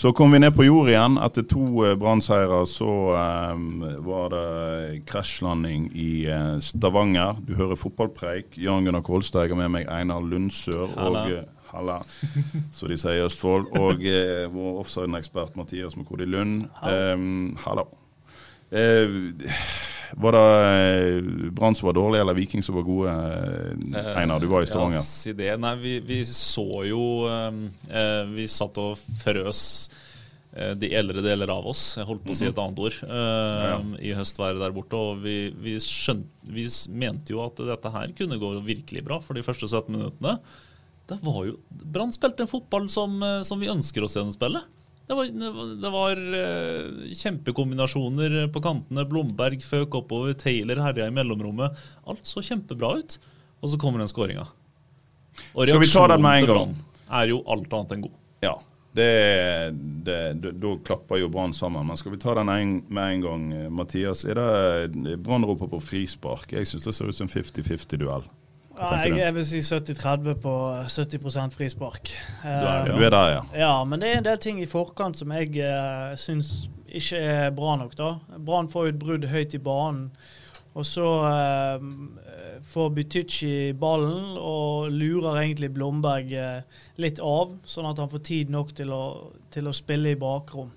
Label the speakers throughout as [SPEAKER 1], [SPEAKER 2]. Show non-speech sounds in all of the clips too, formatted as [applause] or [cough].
[SPEAKER 1] Så kom vi ned på jord igjen. Etter to Brann-seire så eh, var det krasjlanding i eh, Stavanger. Du hører fotballpreik. Jan Gunnar har med meg Einar Lundsør.
[SPEAKER 2] Halla.
[SPEAKER 1] Og, eh, halla, som de sier i Østfold. Og eh, vår offside-ekspert Mathias Mokodi Lund. Um, halla. Eh, var det eh, Brann som var dårlig, eller Viking som var gode? Eh, Einar, du var i Stavanger.
[SPEAKER 2] Ja, det. Nei, vi, vi så jo eh, eh, Vi satt og frøs eh, de eldre deler av oss, jeg holdt på å si et annet ord, eh,
[SPEAKER 1] Ja, ja.
[SPEAKER 2] i høstværet der borte. Og vi, vi, skjønte, vi mente jo at dette her kunne gå virkelig bra for de første 17 minuttene. Det var jo Brann spilte en fotball som, eh, som vi ønsker å se dem spille. Det var, det var, eh, kjempekombinasjoner på kantene. Blomberg føk oppover, Taylor herja i mellomrommet. Alt så kjempebra ut. Og så kommer den skåringa. Og
[SPEAKER 1] Skal vi ta den med en
[SPEAKER 2] reaksjonen til
[SPEAKER 1] gang?
[SPEAKER 2] Brann er jo alt annet enn god.
[SPEAKER 1] Ja. Det, det, det, da klapper jo Brann sammen. Men skal vi ta den en, med en gang, Mathias? Er det Brann roper på frispark? Jeg syns det ser ut som en 50-50-duell.
[SPEAKER 3] Ja, jeg, jeg vil si 70-30 på 70 frispark.
[SPEAKER 2] Du er
[SPEAKER 1] Du er der, ja.
[SPEAKER 3] Ja, men det er en del ting i forkant som jeg uh, syns ikke er bra nok. da. Brann får jo et brudd høyt i banen. Og så uh, får Butycci ballen og lurer egentlig Blomberg uh, litt av, sånn at han får tid nok til å, til å spille i bakrom.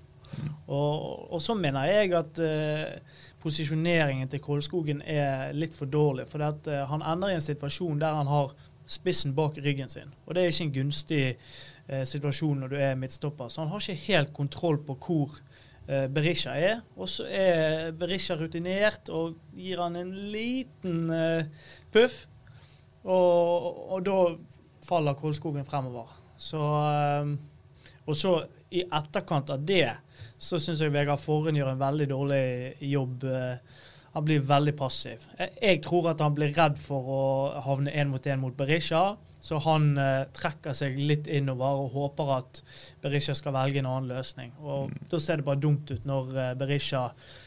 [SPEAKER 3] Og, og så mener jeg at eh, posisjoneringen til Kolskogen er litt for dårlig. For at, eh, han ender i en situasjon der han har spissen bak ryggen sin. Og det er ikke en gunstig eh, situasjon når du er midtstopper. Så han har ikke helt kontroll på hvor eh, Berisha er. Og så er Berisha rutinert og gir han en liten puff. Og, og da faller Kolskogen fremover. Så Og så i etterkant av det så syns jeg Vegard Forhen gjør en veldig dårlig jobb. eh, Han blir veldig passiv. Jeg, tror at han blir redd for å havne én mot én mot Berisha. Så han eh, trekker seg litt innover og håper at Berisha skal velge en annen løsning. Og Da ser det bare dumt ut når eh, Berisha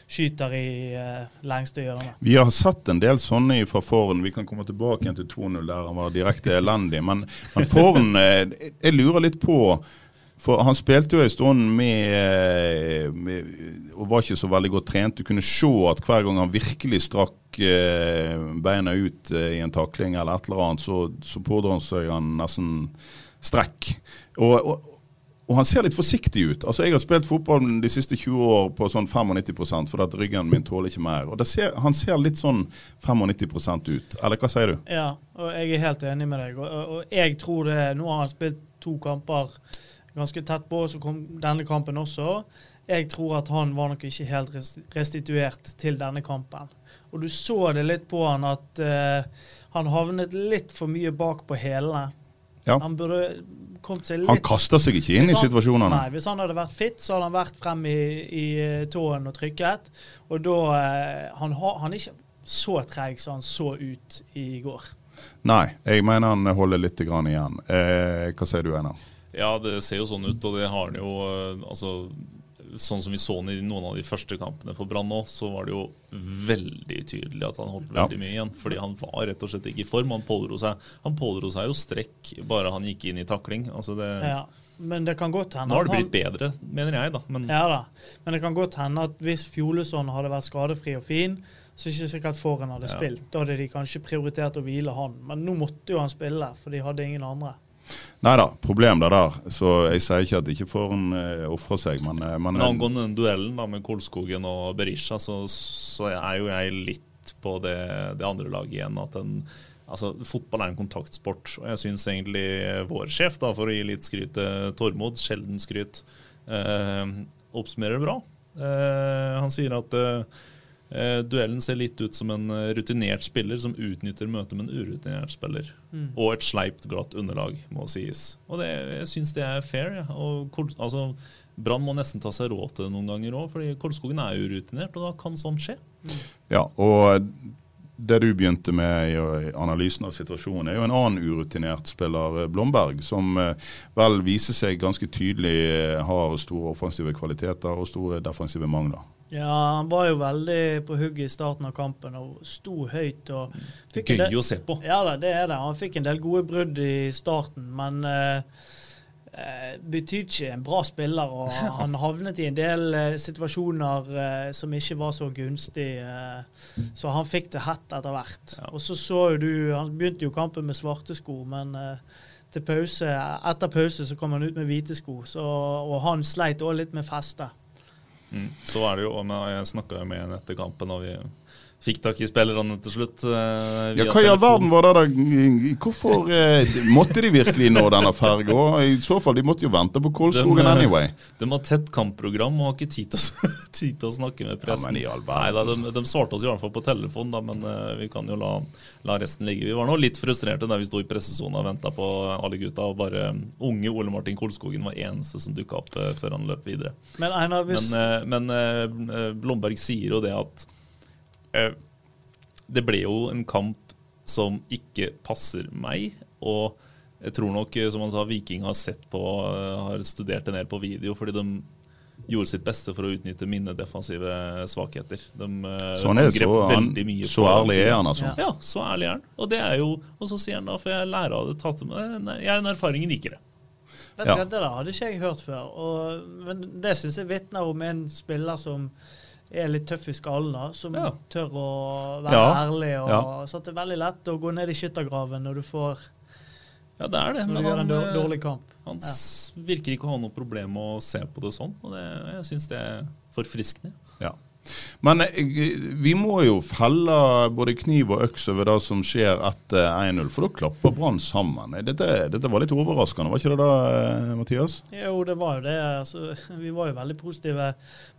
[SPEAKER 3] skyter i eh, lengste hjørne.
[SPEAKER 1] Vi har sett en del sånne fra Foren. Vi kan komme tilbake igjen til 2-0 der han var direkte elendig. Men, men Foren eh, Jeg lurer litt på For han spilte jo en stund med, med og var ikke så veldig godt trent. Du kunne se at hver gang han virkelig strakk eh, beina ut eh, i en takling eller et eller annet, så, så pådro han seg nesten strekk. Og, og, og han ser litt forsiktig ut. Altså Jeg har spilt fotball de siste 20 år på sånn 95% for at ryggen min tåler ikke mer. Og ser, Han ser litt sånn 95% ut. Eller hva sier du?
[SPEAKER 3] Ja, og jeg er helt enig med deg. Og, og jeg tror det Nå har han spilt to kamper ganske tett på, så kom denne kampen også. Jeg tror at han var nok ikke helt restituert til denne kampen. Og du så det litt på han at uh, han havnet litt for mye bak på hælene.
[SPEAKER 1] Ja.
[SPEAKER 3] Han burde kommet seg litt
[SPEAKER 1] Han kaster seg ikke inn i situasjonene.
[SPEAKER 3] Nei, hvis han hadde vært fit, så hadde han vært frem i, i eh, tåen og trykket. Og da uh, han, han er ikke så treg som han så ut i går.
[SPEAKER 1] Nei, jeg mener han holder litt grann igjen. Eh, hva sier du, Einar?
[SPEAKER 2] Ja, det ser jo sånn ut, og det har han jo eh, altså, Sånn som vi så han i noen av de første kampene for Brann nå, så var det jo veldig tydelig at han holdt
[SPEAKER 1] Ja.
[SPEAKER 2] veldig mye igjen. Fordi han var rett og slett ikke i form. Han pådro seg, han pådro seg jo strekk bare han gikk inn i takling. Altså det,
[SPEAKER 3] Ja. Men det kan godt hende
[SPEAKER 2] Nå har det blitt bedre, mener jeg, da. Men
[SPEAKER 3] Ja da. Men det kan godt hende at hvis Fjolesson hadde vært skadefri og fin, så er det ikke sikkert Foren hadde
[SPEAKER 2] Ja.
[SPEAKER 3] spilt. Da hadde de kanskje prioritert å hvile han. Men nå måtte jo han spille, for de hadde ingen andre.
[SPEAKER 1] Nei da, problem det der. Så jeg sier ikke at ikke Foren uh, ofre seg, men, eh, men
[SPEAKER 2] angående den duellen da med Kolskogen og Berisha, så, så er jo jeg litt på det, det andre laget igjen. At den, altså, fotball er en kontaktsport. Og jeg syns egentlig vår sjef, da, for å gi litt skryt til Tormod, sjelden skryt, eh, oppsummerer det bra. Eh, han sier at eh, Eh, duellen ser litt ut som en eh, rutinert spiller som utnytter møtet med en urutinert spiller.
[SPEAKER 3] Mm.
[SPEAKER 2] Og et sleipt, glatt underlag, må sies. Og det, jeg syns det er fair. Ja. Og altså, Brann må nesten ta seg råd til det noen ganger òg, fordi Kolskogen er urutinert, og da kan sånt skje.
[SPEAKER 1] Ja, og det du begynte med i analysen av situasjonen, er jo en annen urutinert spiller, eh, Blomberg, som eh, vel viser seg ganske tydelig eh, har store offensive kvaliteter og store defensive mangler.
[SPEAKER 3] Ja, han var jo veldig på hugget i starten av kampen og sto høyt. og fikk en
[SPEAKER 2] Gøy
[SPEAKER 3] del-
[SPEAKER 2] å se på.
[SPEAKER 3] Ja det er det. Han fikk en del gode brudd i starten, men uh, betyr ikke en bra spiller. og [laughs] Han havnet i en del eh, situasjoner eh, som ikke var så gunstig, eh, så han fikk det hett etter hvert. Og så så jo du, Han begynte jo kampen med svarte sko, men eh, til pause, etter pause så kom han ut med hvite sko, så, og han sleit òg litt med festet.
[SPEAKER 2] Mm. Så er det jo, Jeg snakka med en etter kampen, og vi fikk tak i spillerne til slutt. Uh,
[SPEAKER 1] Ja, Hva i all verden var det da? Hvorfor uh, måtte de virkelig nå denne ferga? I så fall, de måtte jo vente på Kolskogen
[SPEAKER 2] De, eh,
[SPEAKER 1] anyway.
[SPEAKER 2] De har tett kampprogram og har ikke tid til å, [laughs] tid til å snakke med pressen.
[SPEAKER 1] men i all
[SPEAKER 2] Nei, da, de, de svarte oss i hvert fall på telefon, da, men uh, vi kan jo la, la resten ligge. Vi var nå litt frustrerte da vi sto i pressesona og venta på alle gutta. og bare Unge Ole Martin Kolskogen var eneste som dukka opp før han løp videre.
[SPEAKER 3] Men Einar, hvis
[SPEAKER 2] Men, men Blomberg sier jo det at det ble jo en kamp som ikke passer meg. Og jeg tror nok, eh, som han sa, Viking har sett på, eh, har studert det ned på video, fordi de gjorde sitt beste for å utnytte mine defensive svakheter. De eh,
[SPEAKER 1] Sånn er det,
[SPEAKER 2] angrep
[SPEAKER 1] så,
[SPEAKER 2] veldig mye
[SPEAKER 1] så ærlig er han, altså.
[SPEAKER 2] Ja, så ærlig er han. Og det er jo, og så sier han da, for jeg lærer av det, tatt med, nei, jeg er en erfaring rikere.
[SPEAKER 3] Vet du
[SPEAKER 1] Ja.
[SPEAKER 3] hva, Det der hadde ikke jeg hørt før. Og, men det syns jeg vitner om en spiller som er litt tøff i skallen, da, som
[SPEAKER 2] Ja.
[SPEAKER 3] tør å være
[SPEAKER 1] Ja,
[SPEAKER 3] ærlig. Og,
[SPEAKER 1] ja.
[SPEAKER 3] Så det er veldig lett å gå ned i skyttergraven når du får
[SPEAKER 2] Ja, det er det.
[SPEAKER 3] når
[SPEAKER 2] men
[SPEAKER 3] du gjør en
[SPEAKER 2] han,
[SPEAKER 3] dår-
[SPEAKER 2] eh,
[SPEAKER 3] dårlig kamp.
[SPEAKER 2] Han virker ikke å ha noe problem med å se på det sånn, og det, jeg syns det er forfriskende.
[SPEAKER 1] Ja. Men eh, vi må jo felle både kniv og øks over det som skjer etter 1-0, for da klapper Brann sammen. Dette, dette var litt overraskende, var ikke det da, eh, Mathias?
[SPEAKER 3] Jo, det var jo det. Altså, [laughs] vi var jo veldig positive.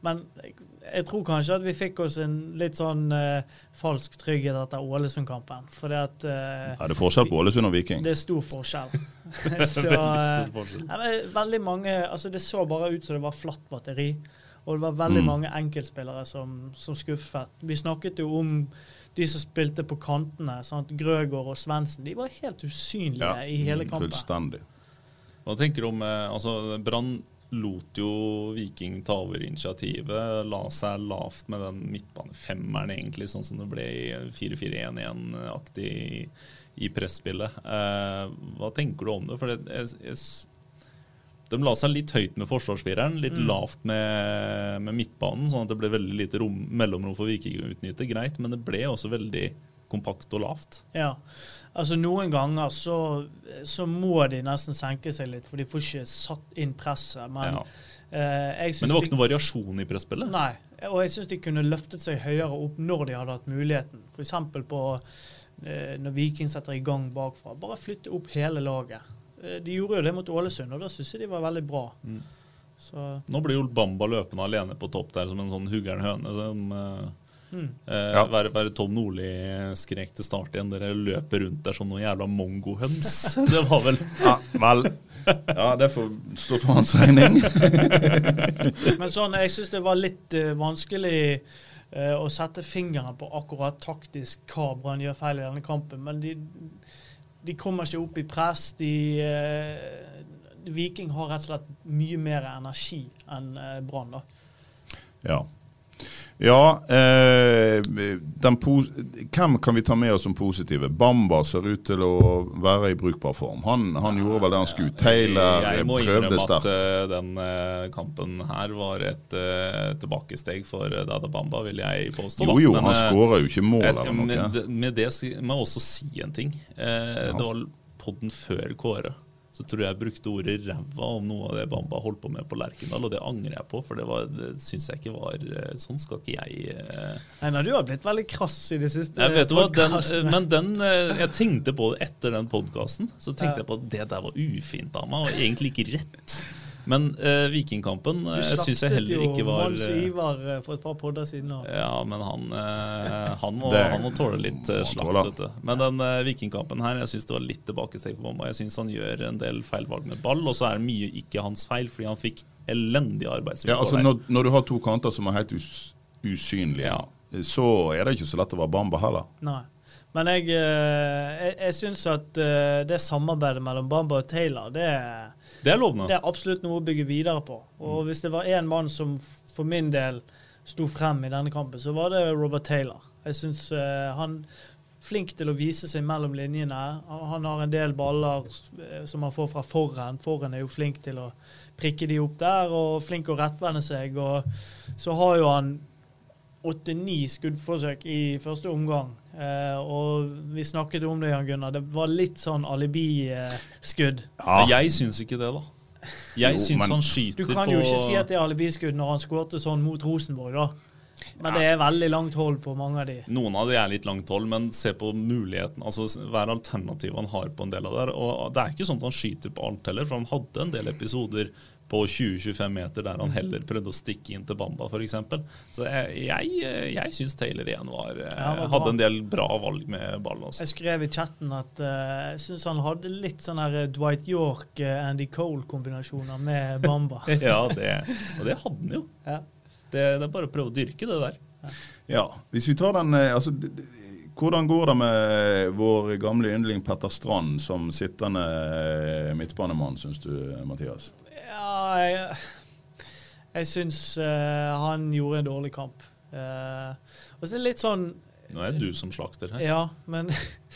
[SPEAKER 3] Men jeg, tror kanskje at vi fikk oss en litt sånn uh, falsk trygghet etter Ålesund-kampen. Fordi at uh,
[SPEAKER 1] Er det forskjell på Ålesund og Viking?
[SPEAKER 3] det er stor forskjell. [laughs] så,
[SPEAKER 2] Veldig
[SPEAKER 3] eh,
[SPEAKER 2] stor forskjell.
[SPEAKER 3] Ja, veldig mange, altså Det så bare ut som det var flatt batteri. Og det var veldig
[SPEAKER 1] Mm.
[SPEAKER 3] mange enkeltspillere som, som skuffet. Vi snakket jo om de som spilte på kantene. Sant? Grøgaard og Svendsen. De var helt usynlige i hele kampen.
[SPEAKER 1] Fullstendig.
[SPEAKER 2] Hva tenker du om eh, altså Brann lot jo Viking ta over initiativet. La seg lavt med den midtbanefemmeren, egentlig, sånn som det ble i 4-4-1-1-aktig i, pressspillet. presspillet. Eh, hva tenker du om det? For det, jeg, jeg, de la seg litt høyt med forsvarsfireren, litt
[SPEAKER 3] Mm.
[SPEAKER 2] lavt med, med midtbanen, sånn at det ble veldig lite rom, mellomrom for Viking å utnytte. Greit, men det ble også veldig kompakt og lavt.
[SPEAKER 3] Ja. Altså Noen ganger så, så må de nesten senke seg litt, for de får ikke satt inn presset. Men,
[SPEAKER 2] Ja.
[SPEAKER 3] eh,
[SPEAKER 2] Men det var ikke noen variasjon i presspillet.
[SPEAKER 3] Nei, og jeg syns de kunne løftet seg høyere opp når de hadde hatt muligheten. F.eks. på eh, når Viking setter i gang bakfra. Bare flytte opp hele laget. Eh, de gjorde jo det mot Ålesund, og da syns jeg de var veldig bra.
[SPEAKER 2] Mm.
[SPEAKER 3] Så
[SPEAKER 2] Nå blir jo Bamba løpende alene på topp der som en sånn huggern høne. Som, eh,
[SPEAKER 3] mm.
[SPEAKER 2] eh,
[SPEAKER 1] Ja.
[SPEAKER 2] være, være Tom Nordli skrek til start igjen. Dere løper rundt der som noen jævla mongohøns. [laughs] [laughs] Det var vel
[SPEAKER 1] Ja, vel. Ja, det får stå for hans regning. [laughs]
[SPEAKER 3] Men sånn, jeg syns det var litt uh, vanskelig uh, å sette fingeren på akkurat taktisk hva Brann gjør feil i denne kampen. Men de, de kommer ikke opp i press. De, eh, Viking har rett og slett mye mer energi enn eh, Brann.
[SPEAKER 1] Ja. Ja, eh, hvem kan vi ta med oss som positive? Bamba ser ut til å være i brukbar form. Han, han gjorde vel det han skulle. Taylor
[SPEAKER 2] Jeg må innrømme at
[SPEAKER 1] sterkt.
[SPEAKER 2] eh, den eh, kampen her var et uh, tilbakesteg for Dada Bamba, vil jeg påstå.
[SPEAKER 1] Jo jo,
[SPEAKER 2] Men,
[SPEAKER 1] han
[SPEAKER 2] eh,
[SPEAKER 1] skåra jo ikke mål eller noe.
[SPEAKER 2] Med, det- med det må jeg også si en ting. Eh, Det var podden før Kåre. Så tror jeg jeg brukte ordet ræva om noe av det Bamba holdt på med på Lerkendal, og det angrer jeg på, for det, var- det syns jeg ikke var eh, Sånn skal ikke jeg eh,
[SPEAKER 3] nei, du har blitt veldig krass i det siste.
[SPEAKER 2] jeg vet hva, den. Men den eh, Jeg tenkte på det etter den podkasten. Så tenkte
[SPEAKER 3] Ja.
[SPEAKER 2] jeg på at det der var ufint av meg, og egentlig ikke rett. Men uh, Vikingkampen eh, syns jeg heller ikke var Du slaktet jo
[SPEAKER 3] Mons
[SPEAKER 2] eh,
[SPEAKER 3] Ivar for et par podder siden. Og.
[SPEAKER 2] Ja, men han, uh, han, må, [laughs]
[SPEAKER 1] Det-
[SPEAKER 2] han må tåle litt
[SPEAKER 1] uh,
[SPEAKER 2] slakt,
[SPEAKER 1] tåler.
[SPEAKER 2] vet du. Men den Vikingkampen her, jeg syns det var litt tilbakesteg for Bamba. Jeg syns han gjør en del feilvalg med ball, og så er det mye ikke hans feil, fordi han fikk elendige arbeidsvilkår.
[SPEAKER 1] Ja, altså når, når du har to kanter som er helt us usynlige, så er det ikke så lett å være Bamba heller.
[SPEAKER 3] Nei. Men jeg, eh, jeg, jeg syns at eh, det samarbeidet mellom Bamba og Taylor, det,
[SPEAKER 2] Det er
[SPEAKER 3] det er absolutt noe å bygge videre på. Og hvis det var én mann som for min del sto frem i denne kampen, så var det Robert Taylor. Jeg syns han Flink til å vise seg mellom linjene. Han har en del baller eh, som han får fra forhen. Forhen er jo flink til å prikke de opp der, og flink å rettvende seg. Og så har jo han åtte-ni skuddforsøk i første omgang. Eh, og vi snakket om det, Jan Gunnar. Det var litt sånn alibiskudd.
[SPEAKER 2] Ja. jeg syns ikke det, da. Jeg
[SPEAKER 1] Jo,
[SPEAKER 2] syns
[SPEAKER 1] men-
[SPEAKER 2] han
[SPEAKER 3] Du kan
[SPEAKER 2] på
[SPEAKER 3] jo ikke si at det er alibiskudd når han skårte sånn mot Rosenborg, da. Men det er veldig langt hold på mange av de.
[SPEAKER 2] Noen av de er litt langt hold, men se på muligheten. altså Hver alternativ han har på en del av det. Og det er ikke sånn at han skyter på alt heller, for han hadde en del episoder på 20-25 meter der han heller prøvde å stikke inn til Bamba, f.eks. Så jeg, jeg, jeg syns Taylor igjen var, eh,
[SPEAKER 3] Ja, var
[SPEAKER 2] hadde en del bra valg med ballen. Også.
[SPEAKER 3] Jeg skrev i chatten at eh, jeg syns han hadde litt sånn her Dwight York, eh, Andy Cole-kombinasjoner med [laughs] Bamba.
[SPEAKER 2] Ja, det, og det hadde han jo.
[SPEAKER 3] Ja.
[SPEAKER 2] Det, det er bare å prøve å dyrke det der.
[SPEAKER 1] Ja, hvis vi tar den eh, altså, Hvordan går det med vår gamle yndling Petter Strand som sittende eh, midtbanemann, syns du, Mathias?
[SPEAKER 3] Ja, jeg, jeg syns uh, han gjorde en dårlig kamp. Uh, og så er det litt sånn
[SPEAKER 2] Nå er det du som slakter her.
[SPEAKER 3] Ja, men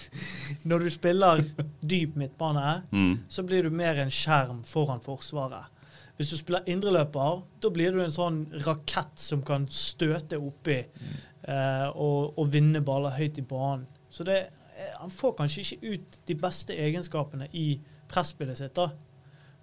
[SPEAKER 3] [laughs] når du spiller dyp midtbane,
[SPEAKER 1] Mm.
[SPEAKER 3] så blir du mer en skjerm foran Forsvaret. Hvis du spiller indreløper, da blir du en sånn rakett som kan støte oppi eh, og, og vinne baller høyt i banen. Så det, eh, han får kanskje ikke ut de beste egenskapene i presspillet sitt. da.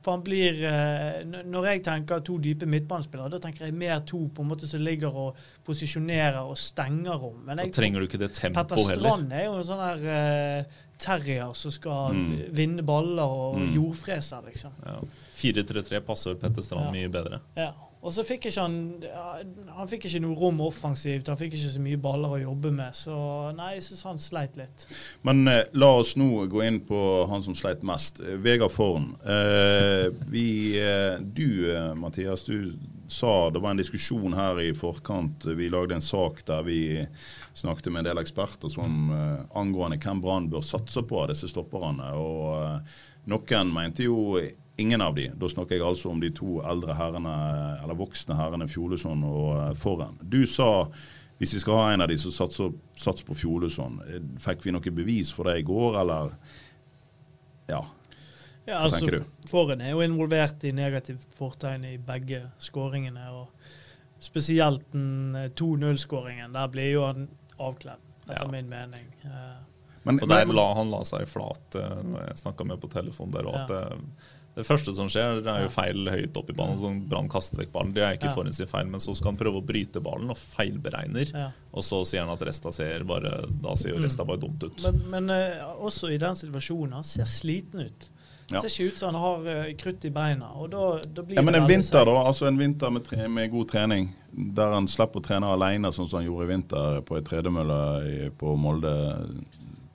[SPEAKER 3] For han blir eh, Når jeg tenker to dype midtbanespillere, da tenker jeg mer to på en måte som ligger og posisjonerer og stenger rom. Men
[SPEAKER 2] Da
[SPEAKER 3] jeg,
[SPEAKER 2] trenger du ikke det
[SPEAKER 3] Petter
[SPEAKER 2] tempoet heller.
[SPEAKER 3] Strand er jo en sånn her eh, terrier som skal
[SPEAKER 1] Mm.
[SPEAKER 3] vinne baller og
[SPEAKER 1] Mm.
[SPEAKER 3] jordfreser, liksom.
[SPEAKER 2] Ja. 4-3-3 passer Petter Strand
[SPEAKER 3] Ja.
[SPEAKER 2] mye bedre.
[SPEAKER 3] Ja. Og så fikk ikke han Han fikk ikke noe rom offensivt, han fikk ikke så mye baller å jobbe med. Så nei, jeg syns han sleit litt.
[SPEAKER 1] Men eh, la oss nå gå inn på han som sleit mest. Eh, Vegard Forn. Eh, vi, eh, du, eh, Mathias, du sa det var en diskusjon her i forkant. Vi lagde en sak der vi snakket med en del eksperter som eh, angående hvem Brann bør satse på av disse stopperne. Og noen mente jo ingen av de. Da snakker jeg altså om de to eldre herrene, eller voksne herrene Fjolesson og eh, Forren. Du sa hvis vi skal ha en av de, så sats, sats på Fjolesson. Eh, Fikk vi noe bevis for det i går, eller? Ja.
[SPEAKER 3] Ja,
[SPEAKER 1] Hva
[SPEAKER 3] altså,
[SPEAKER 1] tenker du?
[SPEAKER 3] Forhen er jo involvert i negativt fortegn i begge skåringene. og Spesielt den eh, 2-0-skåringen. Der blir jo han avkledd, etter
[SPEAKER 2] Ja.
[SPEAKER 3] min mening. Eh,
[SPEAKER 1] Men,
[SPEAKER 2] Og der la, han la seg flat når jeg snakka med på telefon der. Og
[SPEAKER 3] Ja.
[SPEAKER 2] at eh, det første som skjer, det er jo feil høyt opp i banen. så Brann kaster vekk ballen. Det er ikke
[SPEAKER 3] Ja.
[SPEAKER 2] sin feil, men så skal han prøve å bryte ballen og feilberegner.
[SPEAKER 3] ja.
[SPEAKER 2] Og så sier han at Resta ser bare Da ser jo
[SPEAKER 3] Mm.
[SPEAKER 2] Resta bare dumt ut.
[SPEAKER 3] Men, men uh, også i den situasjonen, han ser sliten ut.
[SPEAKER 1] Ja.
[SPEAKER 3] Ser ikke ut som han har eh, krutt i beina. og da, da blir
[SPEAKER 1] ja, men
[SPEAKER 3] det
[SPEAKER 1] en vinter, da. altså En vinter med, tre, med god trening, der han slipper å trene alene, sånn som han gjorde i vinter på ei tredemølle på Molde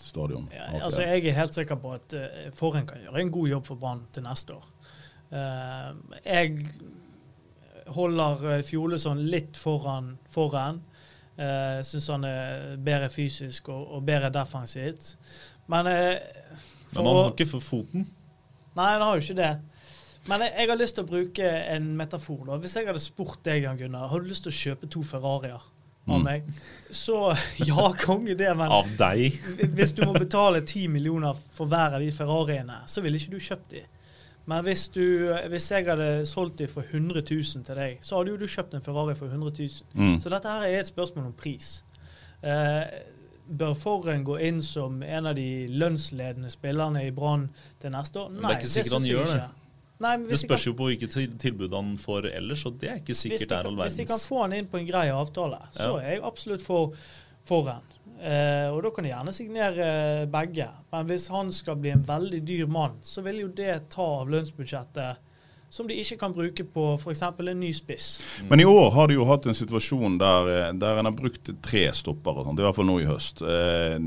[SPEAKER 1] stadion.
[SPEAKER 3] Ja, altså Jeg er helt sikker på at uh, Forhen kan gjøre en god jobb for Brann til neste år. Uh, jeg holder uh, Fjolesson litt foran Forhen. Uh, Syns han er bedre fysisk og, og bedre defensivt. Men uh,
[SPEAKER 2] Men han har ikke for foten.
[SPEAKER 3] Nei, han har jo ikke det. Men jeg, jeg har lyst til å bruke en metafor. da. Hvis jeg hadde spurt deg, Jan Gunnar, har du lyst til å kjøpe to Ferrarier av
[SPEAKER 1] Mm.
[SPEAKER 3] meg, så [laughs] ja, konge det, men
[SPEAKER 2] Av deg. [laughs]
[SPEAKER 3] hvis du må betale 10 millioner for hver av de Ferrariene, så ville ikke du kjøpt de. Men hvis, du, hvis jeg hadde solgt de for 100 000 til deg, så hadde jo du kjøpt en Ferrari for 100 000.
[SPEAKER 1] Mm.
[SPEAKER 3] Så dette her er et spørsmål om pris. Eh, bør Forren gå inn som en av de lønnsledende spillerne i Brann til neste år?
[SPEAKER 2] Nei, det er ikke sikkert han
[SPEAKER 3] syns jeg
[SPEAKER 2] gjør det.
[SPEAKER 3] Nei, men
[SPEAKER 2] Det spørs jo på hvilke til- tilbud han får ellers, og det er ikke sikkert det er all verdens.
[SPEAKER 3] hvis de kan få han inn på en grei avtale, så
[SPEAKER 2] Ja.
[SPEAKER 3] er jeg absolutt for, for han. Eh, og da kan de gjerne signere eh, begge. Men hvis han skal bli en veldig dyr mann, så vil jo det ta av lønnsbudsjettet som de ikke kan bruke på f.eks. en ny spiss.
[SPEAKER 1] Men i år har de jo hatt en situasjon der, eh, der en har brukt tre stoppere. I hvert fall nå i høst. Eh,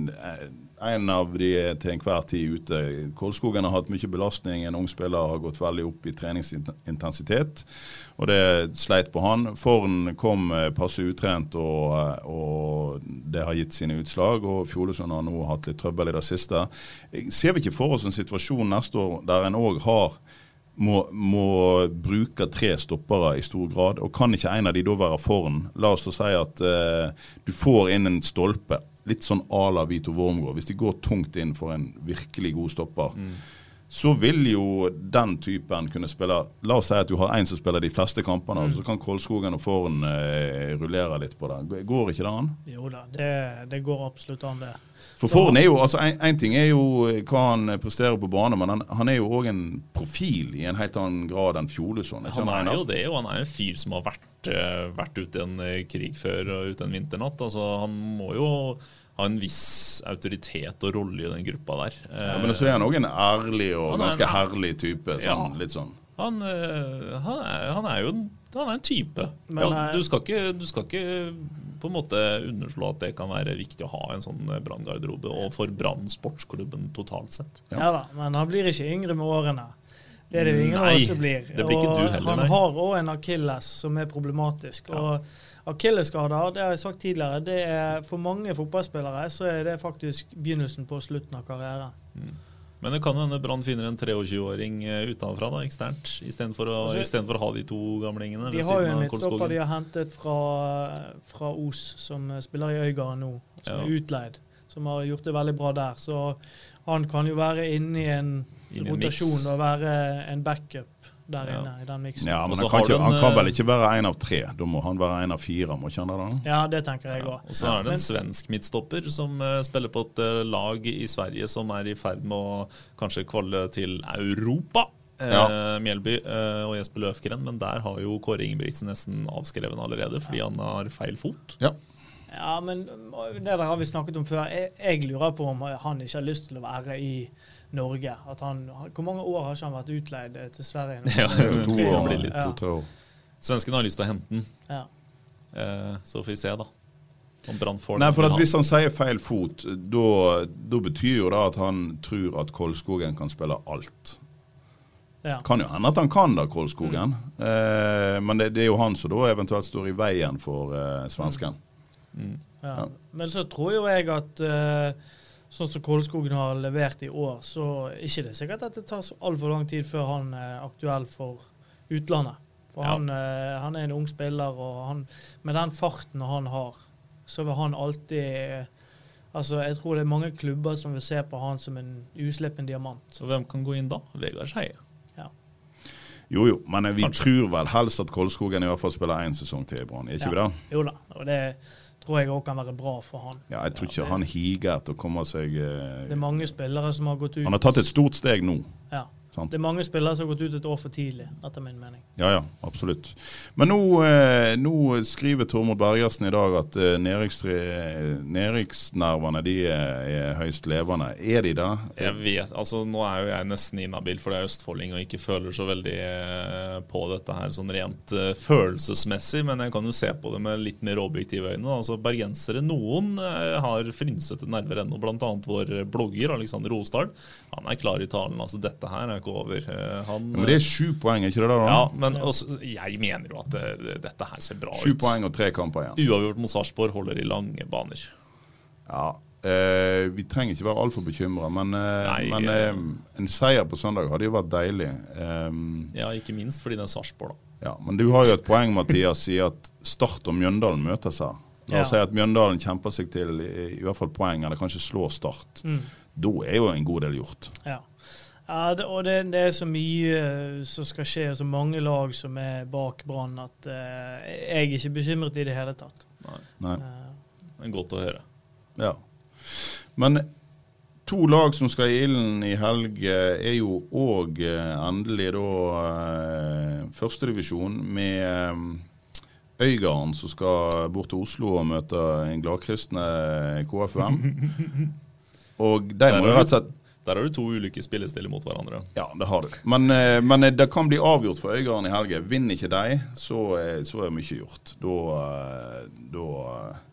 [SPEAKER 1] en av de er til enhver tid ute. Kolskogen har hatt mye belastning. En ung spiller har gått veldig opp i treningsintensitet, og det sleit på han. Forn kom eh, passe utrent, og, og, det har gitt sine utslag. og Fjolesund har nå hatt litt trøbbel i det siste. Ser vi ikke for oss en situasjon neste år der en òg har må, må, bruke tre stoppere i stor grad, og kan ikke en av de da være foran? La oss si at eh, du får inn en stolpe litt sånn à la Vito Wormgård. Hvis de går tungt inn for en virkelig god stopper, mm. Så vil jo den typen kunne spille La oss si at du har én som spiller de fleste kampene, mm. så kan Kolskogen og Forn eh, rullere litt på det. Går ikke det an?
[SPEAKER 3] Jo da, det, det går absolutt an, det.
[SPEAKER 1] For Forn er jo, altså Én ting er jo hva han presterer på bane, men han, han er jo òg en profil i en helt annen grad enn Fjolesson.
[SPEAKER 2] Han er jo det, og han er en fyr som har vært, uh, vært ute i en krig før og ute en vinternatt. Altså, han må jo ha en viss autoritet og rolle i den gruppa der.
[SPEAKER 1] Ja, men så er han òg en ærlig og er, ganske herlig type. Sånn, ja, litt sånn.
[SPEAKER 2] Han, eh, han, er, han, er, jo en, han er en type. Men, ja, du, skal ikke, du, skal ikke, på en måte underslå at det kan være viktig å ha en sånn branngarderobe, og for Brann sportsklubben totalt sett.
[SPEAKER 3] Ja. ja da, men han blir ikke yngre med årene. Det er det jo ingen av oss som blir.
[SPEAKER 2] Det blir ikke du heller,
[SPEAKER 3] han nei. har òg en akilles som er problematisk. og Akillesskader, det har jeg sagt tidligere, det er for mange fotballspillere så er det faktisk begynnelsen på slutten av karrieren. Mm.
[SPEAKER 2] Men det kan hende Brann finner en 23-åring eh, utenfra, da, eksternt, istedenfor å, altså, å ha de to gamlingene.
[SPEAKER 3] De har jo en midtstopper de har hentet fra, fra Os, som spiller i Øygarden nå, som ja. er utleid. Som har gjort det veldig bra der. Så han kan jo være inne i en rotasjon og være en backup der ja. inne i den miksen.
[SPEAKER 1] Ja, men han kan, ikke, han kan, vel ikke være en av tre? Da må han være en av fire? må ikke han det
[SPEAKER 3] Ja, det tenker jeg òg. Ja.
[SPEAKER 2] Og så er det en svensk midtstopper som uh, spiller på et uh, lag i Sverige som er i ferd med å kanskje kvalle til Europa. Eh, ja. Eh, Mjelby og Jesper Løfgren, men der har jo Kåre Ingebrigtsen nesten avskrevet allerede fordi han har feil fot.
[SPEAKER 3] Ja. Ja, men det der har vi snakket om før. Jeg, jeg lurer på om han ikke har lyst til å være i Norge. Han, hvor mange år har ikke han vært utleid eh, til Sverige? [laughs]
[SPEAKER 2] Ja, to år blir litt. Ja. Svenskene har lyst til å hente den. Ja. Eh, så får vi se, da.
[SPEAKER 1] Nei, for Hvis han sier feil fot, da betyr jo det at han tror at Kolskogen kan spille alt. Ja. Kan jo hende at han kan da, Kolskogen. Mm. Eh, men det, det, er jo han som da eventuelt står i veien for eh, svensken.
[SPEAKER 3] Mm. Ja. Ja. Men så tror jo jeg at uh, sånn som Kolskogen har levert i år, så er ikke det sikkert at det tar så altfor lang tid før han er aktuell for utlandet. For ja. han, uh, han, er en ung spiller, og han, med den farten han har, så vil han alltid Altså, Jeg tror det er mange klubber som vil se på han som en uslippen diamant.
[SPEAKER 2] Så hvem kan gå inn da? Vegard Skeie?
[SPEAKER 1] Jo jo, men vi Kanskje. tror vel helst at Kolskogen i hvert fall spiller én sesong til i Brann, ikke ja. vi det?
[SPEAKER 3] Jo da. og det er tror jeg òg kan være bra for han.
[SPEAKER 1] Ja, Jeg tror ikke ja, han higer etter å komme seg
[SPEAKER 3] eh, Det er mange spillere som har gått ut
[SPEAKER 1] Han har tatt et stort steg nå.
[SPEAKER 3] Ja. Sant? Det er mange spillere som har gått ut et år for tidlig, etter min mening.
[SPEAKER 1] Ja, ja, absolutt. Men nå, eh, nå skriver Tormod Bergersen i dag at eh, nedrykksnervene de er, er, høyst levende. Er de det?
[SPEAKER 2] Jeg vet, altså Nå er jo jeg nesten inhabil, for det er østfolding og ikke føler så veldig eh, på dette her sånn rent uh, følelsesmessig, men jeg kan jo se på det med litt mer objektive øyne. Altså Bergensere, noen uh, har frynsete nerver ennå, bl.a. vår blogger Alexander Osdal. Han er klar i talen. altså Dette her er over.
[SPEAKER 1] Eh, han, ja, men det er sju poeng, ikke det? da?
[SPEAKER 2] Ja, men også, jeg mener jo at det, eh, dette her ser bra
[SPEAKER 1] sju ut. Sju poeng og tre kamper igjen.
[SPEAKER 2] Uavgjort mot Sarpsborg holder i lange baner.
[SPEAKER 1] Ja, eh, vi trenger ikke være altfor bekymra, men, eh, Nei, men eh, en seier på søndag hadde jo vært deilig.
[SPEAKER 2] Um, ja, ikke minst fordi det er Sarpsborg, da.
[SPEAKER 1] Ja, Men du har jo et poeng, Mathias, i at Start og Mjøndalen møtes her. La oss ja. si at Mjøndalen kjemper seg til i, i, hvert fall poeng, eller kanskje slår Start. Mm. Da er jo en god del gjort.
[SPEAKER 3] Ja. Ja, det, og det, det, er så mye som skal skje, og så mange lag som er bak Brann, at uh, jeg er ikke bekymret i det hele tatt.
[SPEAKER 2] Nei. Nei. Uh, det er godt å høre.
[SPEAKER 1] Ja. Men to lag som skal i ilden i helg, eh, er jo òg endelig da uh, førstedivisjon med um, Øygarden som skal bort til Oslo og møte en gladkristne KFUM. [laughs] Og de må jo rett og slett
[SPEAKER 2] Der har du to ulike spillestiler mot hverandre.
[SPEAKER 1] Ja, det har du. Men, eh, men eh, det kan bli avgjort for Øygarden i helgen. Vinner ikke de, så, er- så er mye gjort. Da, eh, da eh,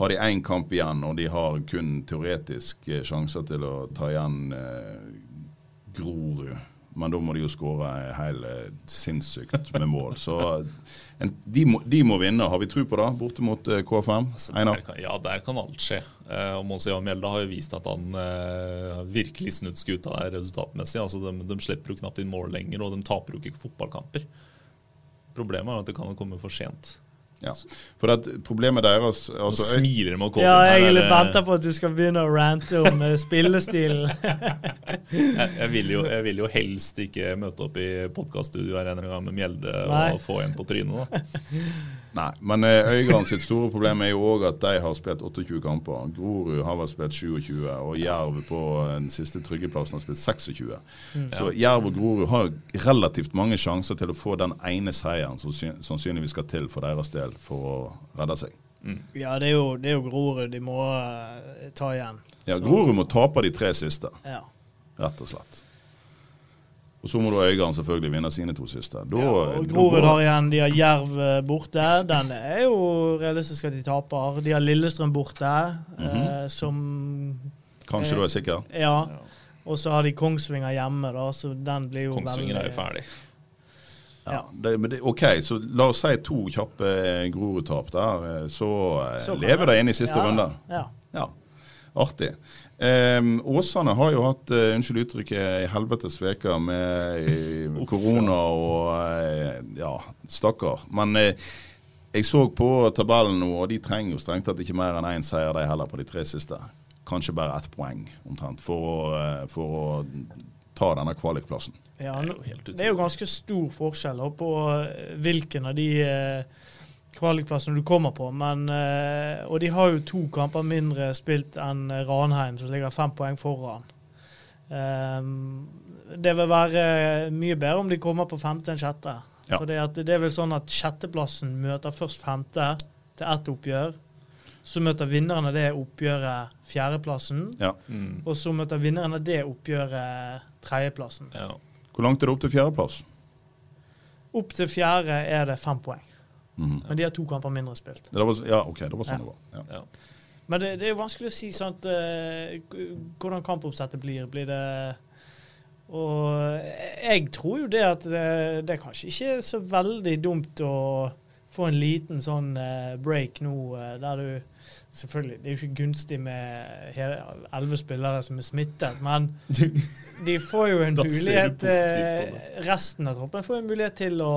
[SPEAKER 1] har de én kamp igjen, og de har kun teoretisk eh, sjanser til å ta igjen eh, Grorud. Men da må de jo skåre helt eh, sinnssykt med mål. Så en, de, må, de må vinne. Har vi tro på det, borte mot eh, K5?
[SPEAKER 2] Altså, der kan, ja, der kan alt skje. Eh, og Mons Jan Mjelde har jo vist at han eh, virkelig snudd skuta der resultatmessig. Altså, de, de slipper jo knapt inn mål lenger, og de taper jo ikke fotballkamper. Problemet er at det kan komme for sent.
[SPEAKER 1] Ja. For at problemet deres altså, Nå
[SPEAKER 2] smiler de og kommer
[SPEAKER 3] Ja, jeg er litt venta på at du skal begynne å rante om eh, spillestilen. [laughs]
[SPEAKER 2] jeg, jeg, vil jo, jeg vil jo helst ikke møte opp i podkaststudioet her en gang med Mjelde
[SPEAKER 3] Nei.
[SPEAKER 2] og få en på trynet. da. [laughs]
[SPEAKER 1] Nei, men eh, Øygarden sitt store problem er jo òg at de har spilt 28 kamper. Grorud har vel spilt 27, og Jerv på den siste tryggeplassen har spilt 26. Så Jerv og Grorud har relativt mange sjanser til å få den ene seieren som sannsynligvis skal til for deres del for å redde seg.
[SPEAKER 3] Ja, det er jo, det er jo Grorud de må eh, ta igjen.
[SPEAKER 1] Ja, Grorud må tape de tre siste,
[SPEAKER 3] Ja.
[SPEAKER 1] rett og slett. Og så må da Øygarden selvfølgelig vinne sine to siste. Da,
[SPEAKER 3] Ja, og Grorud har igjen De har Jerv eh, borte. Den er jo realistisk at de taper. De har Lillestrøm borte,
[SPEAKER 1] Mhm.
[SPEAKER 3] eh, som
[SPEAKER 1] Kanskje du er sikker?
[SPEAKER 3] Ja. Og så har de Kongsvinger hjemme, da, så den blir jo
[SPEAKER 2] Kongsvinger er jo ferdig.
[SPEAKER 1] Ja, det, men det, OK, så la oss si to kjappe eh, Grorud-tap der. eh, Så, eh,
[SPEAKER 3] Så
[SPEAKER 1] lever
[SPEAKER 3] det.
[SPEAKER 1] det inn i siste
[SPEAKER 3] ja,
[SPEAKER 1] runde.
[SPEAKER 3] Ja.
[SPEAKER 1] Ja, artig. Um, Åsane har jo hatt, uh, unnskyld uttrykket, ei helvetes uke med korona og uh, ja, stakkar. Men uh, jeg så på tabellen nå, og de trenger jo strengt tatt ikke mer enn én seier, de heller, på de tre siste. Kanskje bare ett poeng, omtrent, for å, for å ta denne kvalikplassen.
[SPEAKER 3] Ja,
[SPEAKER 2] Det er
[SPEAKER 3] nå-
[SPEAKER 2] jo
[SPEAKER 3] det er jo ganske stor forskjell på hvilken av de eh, kvalikplassene du kommer på. Men, eh, og de har jo to kamper mindre spilt enn eh, Ranheim, som ligger fem poeng foran. Ehm, det vil være mye bedre om de kommer på femte enn sjette.
[SPEAKER 1] Ja.
[SPEAKER 3] For det, det er vel sånn at sjetteplassen møter først femte til ett oppgjør. Så møter vinneren av det oppgjøret fjerdeplassen.
[SPEAKER 1] Ja.
[SPEAKER 2] Mm.
[SPEAKER 3] Og så møter vinneren av det oppgjøret tredjeplassen.
[SPEAKER 2] Ja.
[SPEAKER 1] Hvor langt er det opp til fjerdeplass?
[SPEAKER 3] Opp til fjerde er det fem poeng.
[SPEAKER 1] Mhm.
[SPEAKER 3] Men de har to kamper mindre spilt.
[SPEAKER 1] Det var, ja, OK, det var sånn
[SPEAKER 3] Ja.
[SPEAKER 1] det var. Ja.
[SPEAKER 2] Ja.
[SPEAKER 3] Men det, det er jo vanskelig å si sant, eh, hvordan kampoppsettet blir. Blir det Og jeg tror jo det at det, det er kanskje ikke så veldig dumt å få en liten sånn eh, break nå, eh, der du Selvfølgelig, det er jo ikke gunstig med elleve spillere som er smittet, men [laughs] de får jo en mulighet Resten av troppen får en mulighet til å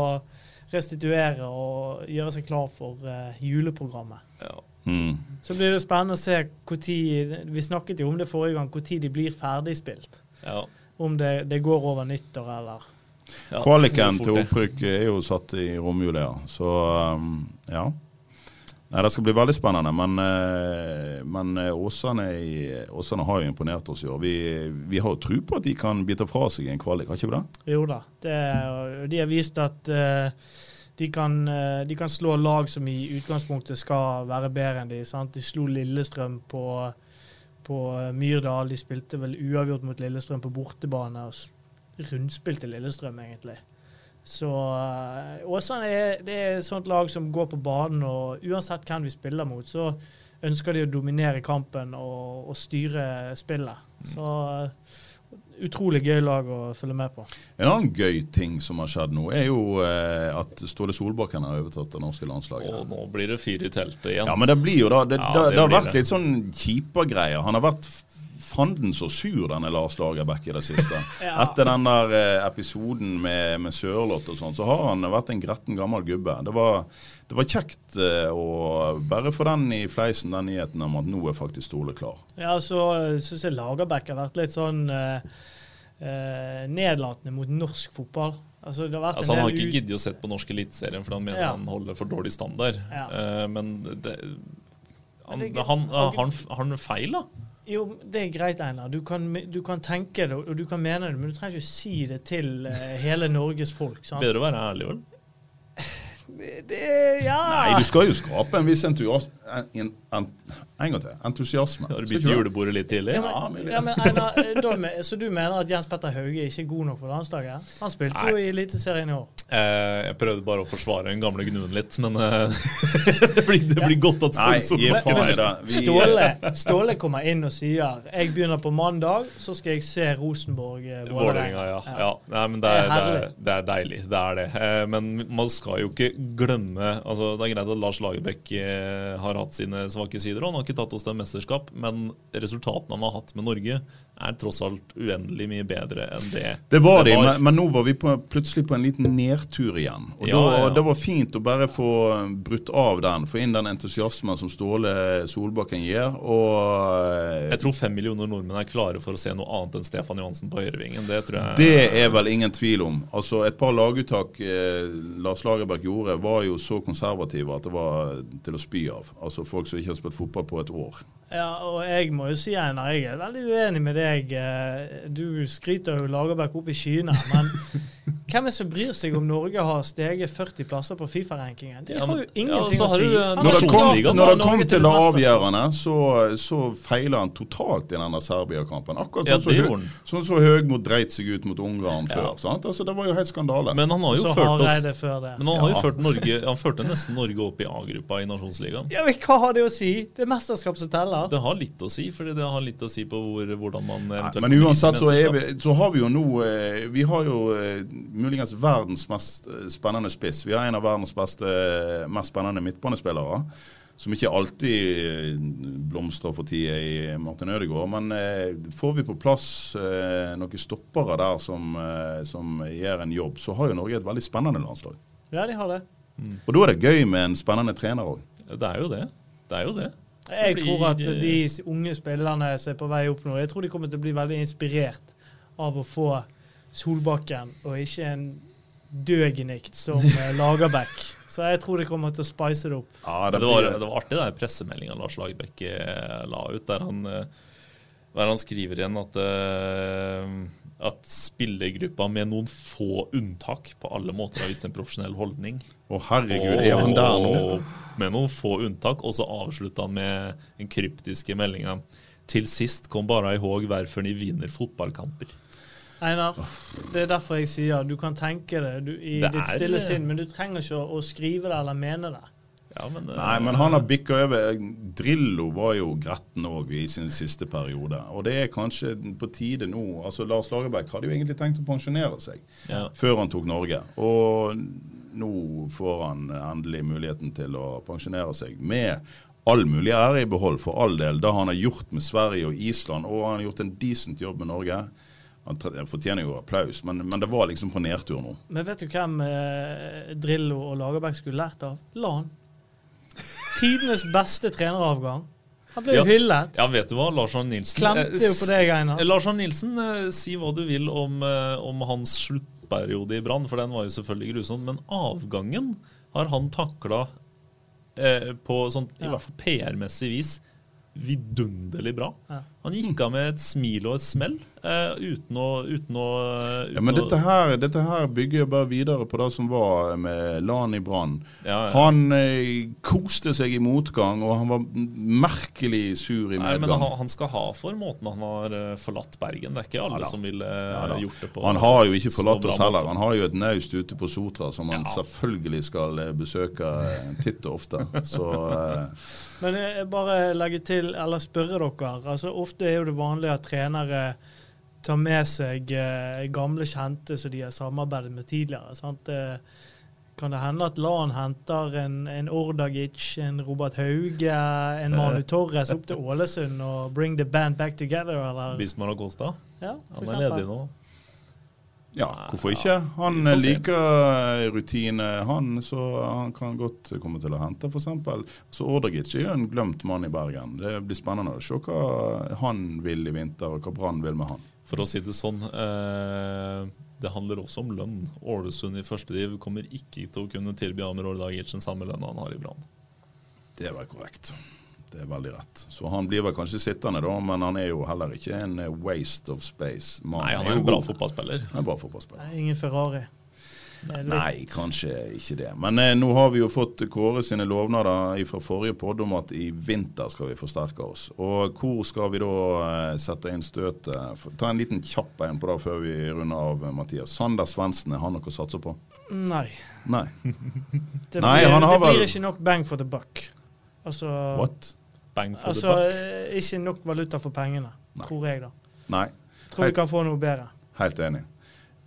[SPEAKER 3] restituere og gjøre seg klar for uh, juleprogrammet.
[SPEAKER 2] Ja.
[SPEAKER 1] Mm.
[SPEAKER 3] Så blir det spennende å se hvor tid, Vi snakket jo om det forrige gang, hvor tid de blir ferdigspilt.
[SPEAKER 2] Ja.
[SPEAKER 3] Om det, det går over nyttår eller
[SPEAKER 2] Ja,
[SPEAKER 1] Kvaliken til opprykk er jo satt i romjula, så um, ja. Nei, Det skal bli veldig spennende, men, eh, men eh, Åsane, Åsane har jo imponert oss i år. Vi, vi har jo tro på at de kan bite fra seg en kvalik, har ikke vi det?
[SPEAKER 3] Jo da. Det, de har vist at eh, de, kan, de kan slå lag som i utgangspunktet skal være bedre enn de. Sant? De slo Lillestrøm på, på Myrdal. De spilte vel uavgjort mot Lillestrøm på bortebane og rundspilte Lillestrøm, egentlig. Så eh, Åsane er, det er et sånt lag som går på banen, og uansett hvem vi spiller mot, så ønsker de å dominere kampen og, og styre spillet. Så eh, utrolig gøy lag å følge med på.
[SPEAKER 1] En annen gøy ting som har skjedd nå, er jo eh, at Ståle Solbakken har overtatt det norske landslaget.
[SPEAKER 2] Og nå blir det fyr i teltet igjen.
[SPEAKER 1] Ja, men det blir jo da Det,
[SPEAKER 2] Ja,
[SPEAKER 1] det,
[SPEAKER 2] det
[SPEAKER 1] det har vært
[SPEAKER 2] det.
[SPEAKER 1] litt sånn kjipa greier. Han har vært fanden så sur, denne Lars Lagerbäck, i det siste. [laughs]
[SPEAKER 3] Ja.
[SPEAKER 1] Etter den der eh, episoden med, med Sørloth og sånn, så har han vært en gretten gammel gubbe. Det var, det var kjekt eh, å bare få den i fleisen, den nyheten om at nå er faktisk Stole klar.
[SPEAKER 3] Ja, så syns jeg Lagerbäck har vært litt sånn eh, eh, nedlatende mot norsk fotball. Altså, det har vært
[SPEAKER 2] Altså, han har ikke giddet å sett på norsk eliteserien fordi han mener
[SPEAKER 3] Ja.
[SPEAKER 2] han holder for dårlig standard.
[SPEAKER 3] Ja.
[SPEAKER 2] Uh, men det, han, han, han, han feil, da?
[SPEAKER 3] Jo, det er greit, Einar. Du kan, du kan tenke det, og du kan mene det, men du trenger ikke si det til uh, hele Norges folk. Sant?
[SPEAKER 2] Bedre å være ærlig, vel?
[SPEAKER 3] Det, ja.
[SPEAKER 1] Nei, du skal jo skape en viss entusiasme. En, en, en, gang til. Entusiasme.
[SPEAKER 2] Har du begynt julebordet litt tidlig?
[SPEAKER 3] Ja, men,
[SPEAKER 1] men-
[SPEAKER 3] ja, men Einar, eh, da, så du mener at Jens Petter Hauge ikke er god nok for landslaget? Han spilte jo
[SPEAKER 2] Nei.
[SPEAKER 3] i Eliteserien i år.
[SPEAKER 2] Eh, jeg prøvde bare å forsvare den gamle gnuen litt, men eh, [laughs] det, blir, det blir godt at Ståle Solbakken
[SPEAKER 3] Ståle, Ståle kommer inn og sier jeg begynner på mandag, så skal jeg se Rosenborg eh,
[SPEAKER 2] Vålerenga, ja. ja. Nei, men det
[SPEAKER 3] Det er
[SPEAKER 2] er, det, er, det er deilig. Det er det. Eh, men man skal jo ikke glemme altså Det er greit at Lars Lagerbäck eh, hatt sine svake sider, og han har ikke tatt oss til mesterskap, men resultatene han har hatt med Norge, er tross alt uendelig mye bedre enn det
[SPEAKER 1] Det var de, men, men nå var vi på, plutselig på en liten nedtur igjen. Og
[SPEAKER 2] Ja,
[SPEAKER 1] da,
[SPEAKER 2] ja.
[SPEAKER 1] Det var fint å bare få brutt av den, få inn den entusiasmen som Ståle Solbakken gir. Og eh,
[SPEAKER 2] Jeg tror fem millioner nordmenn er klare for å se noe annet enn Stefan Johansen på høyrevingen. Det tror jeg
[SPEAKER 1] det er vel ingen tvil om. Altså Et par laguttak eh, Lars Lagerbäck gjorde, var jo så konservative at det var til å spy av. Altså Folk som ikke har spilt fotball på et år.
[SPEAKER 3] Ja, og jeg må jo si, Einar, jeg er veldig uenig med deg. Eh, Du skryter jo Lagerbäck opp i skyene, men [laughs] hvem er det som bryr seg om Norge har steget 40 plasser på Fifa-rankingen? Det har jo ingenting
[SPEAKER 2] ja, så
[SPEAKER 3] å si.
[SPEAKER 2] du, eh,
[SPEAKER 1] Når det
[SPEAKER 3] har
[SPEAKER 1] kom, når det kom til det avgjørende, så, så feiler han totalt i denne Serbia-kampen. Akkurat sånn som Hø-
[SPEAKER 2] gjorde
[SPEAKER 1] sånn så Høgmo dreit seg ut mot Ungarn
[SPEAKER 2] Ja.
[SPEAKER 1] før. Sant? Altså Det var jo helt skandale.
[SPEAKER 2] Men han har jo
[SPEAKER 3] Så
[SPEAKER 2] ført oss
[SPEAKER 3] før det.
[SPEAKER 2] Men han har jo ført Norge Han førte nesten Norge opp i A-gruppa i Nasjonsligaen.
[SPEAKER 3] Ja, men Hva har det å si? Det er mesterskap som teller.
[SPEAKER 2] Det har litt å si, fordi det har litt å si på hvor, hvordan man eventuelt
[SPEAKER 1] Men uansett så, er vi, så har vi jo nå eh, Vi har jo eh, muligens verdens mest eh, spennende spiss. Vi har en av verdens beste, mest spennende midtbanespillere. Som ikke alltid eh, blomstrer for tida i Martin Ødegaard. Men eh, får vi på plass eh, noen stoppere der som, eh, som gjør en jobb, så har jo Norge et veldig spennende landslag.
[SPEAKER 3] Ja, de har det.
[SPEAKER 1] Og da er det gøy med en spennende trener òg.
[SPEAKER 2] Det er jo det. Det er jo det.
[SPEAKER 3] Jeg tror at de
[SPEAKER 2] eh,
[SPEAKER 3] unge spillerne som er på vei opp nå, jeg tror de kommer til å bli veldig inspirert av å få Solbakken, og ikke en døgenikt som eh, Lagerbäck. Så jeg tror det kommer til å spice det opp.
[SPEAKER 1] Ja,
[SPEAKER 2] Det var, det var artig, den pressemeldinga Lars Lagerbäck eh, la ut, der han, eh, der han skriver igjen at, at spillergruppa med noen få unntak på alle måter har vist en profesjonell holdning.
[SPEAKER 1] Å herregud, er han der nå?
[SPEAKER 2] Med noen få unntak. Og så avslutta han med den kryptiske meldinga. Til sist kom bare ihåg hvorfor de vinner fotballkamper.
[SPEAKER 3] Einar, det er derfor jeg sier du kan tenke det du, i
[SPEAKER 2] Det
[SPEAKER 3] ditt
[SPEAKER 2] stille
[SPEAKER 3] stille sinn, men du trenger ikke å, å skrive det eller mene det.
[SPEAKER 2] Ja, men, det
[SPEAKER 1] Nei, men han har bikka over. Drillo var jo gretten òg i sin siste periode. Og det er kanskje på tide nå. Altså Lars Lagerbäck hadde jo egentlig tenkt å pensjonere seg
[SPEAKER 2] ja.
[SPEAKER 1] før han tok Norge. Og nå får han endelig muligheten til å pensjonere seg med all mulig ære i behold, for all del. Det han har gjort med Sverige og Island, og han har gjort en decent jobb med Norge. Han fortjener jo applaus, men, men det var liksom på nedtur nå.
[SPEAKER 3] Men vet du hvem eh, Drillo og Lagerbäck skulle lært av? Lan. Tidenes beste treneravgang. Han ble jo
[SPEAKER 2] Ja.
[SPEAKER 3] hyllet.
[SPEAKER 2] ja, vet du hva, Lars Arne Nilsen
[SPEAKER 3] Klemte jo på deg, Einar.
[SPEAKER 2] Eh, Lars Arne Nilsen, eh, si hva du vil om, eh, om hans sluttperiode i Brann, for den var jo selvfølgelig grusom, men avgangen har han takla eh, på sånn, i hvert fall PR-messig vis vidunderlig bra.
[SPEAKER 3] Ja.
[SPEAKER 2] Han gikk av med et smil og et smell, uh, uten å, uten å uten
[SPEAKER 1] Ja, men dette her, dette her bygger bare videre på det som var med Lan i Brann.
[SPEAKER 2] Ja, ja.
[SPEAKER 1] Han uh, koste seg i motgang, og han var merkelig sur i medgang.
[SPEAKER 2] Nei, men han, han skal ha for måten han har eh, forlatt Bergen. Det er ikke alle
[SPEAKER 1] Ja
[SPEAKER 2] som ville eh,
[SPEAKER 1] Ja
[SPEAKER 2] gjort det på
[SPEAKER 1] Han har jo ikke forlatt oss heller. Han har jo et naust ute på Sotra som han
[SPEAKER 2] Ja.
[SPEAKER 1] selvfølgelig skal eh, besøke eh, titt og ofte. Så eh,
[SPEAKER 3] Men jeg bare legger til, eller spørre dere. altså Ofte er jo det vanlig at trenere tar med seg eh, gamle kjente som de har samarbeidet med tidligere. sant? Eh, kan det hende at Lan henter en, en Ordagic, en Robert Hauge, en Manu Torres opp til Ålesund og bring the band back together, eller?
[SPEAKER 2] Bismar Acosta.
[SPEAKER 3] Ja, for
[SPEAKER 2] Han er ledig nå.
[SPEAKER 1] Ja, hvorfor ikke? Han liker rutine, han, så han kan godt komme til å hente, f.eks. Så Ordagic er jo en glemt mann i Bergen. Det blir spennende å se hva han vil i vinter, og hva Brann vil med han.
[SPEAKER 2] For å si det sånn, eh, det handler også om lønn. Ålesund i første div kommer ikke til å kunne tilby Amir Ordagic den samme lønna han har i Brann.
[SPEAKER 1] Det er vel korrekt. Det er veldig rett. Så han blir vel kanskje sittende, da, men han er jo heller ikke en eh, waste of space. Man
[SPEAKER 2] Nei, han er en bra fotballspiller.
[SPEAKER 1] Han er en bra fotballspiller.
[SPEAKER 3] Nei, ingen Ferrari. Er litt-
[SPEAKER 1] Nei, kanskje ikke det. Men eh, nå har vi jo fått Kåre sine lovnader fra forrige podd om at i vinter skal vi forsterke oss. Og hvor skal vi da eh, sette inn støtet? Ta en liten kjapp en på det før vi runder av, eh, Mathias. Sander Svendsen, har han noe å satse på?
[SPEAKER 3] Nei.
[SPEAKER 1] Nei. [laughs]
[SPEAKER 3] Det,
[SPEAKER 1] Nei,
[SPEAKER 3] blir,
[SPEAKER 1] han har
[SPEAKER 3] det blir
[SPEAKER 1] vel-
[SPEAKER 3] ikke nok bang for the buck. Altså,
[SPEAKER 1] What?
[SPEAKER 2] Bang for
[SPEAKER 3] altså
[SPEAKER 2] the buck.
[SPEAKER 3] eh, ikke nok valuta for pengene, tror jeg, da.
[SPEAKER 1] Nei.
[SPEAKER 3] Tror vi kan få noe bedre.
[SPEAKER 1] Helt enig.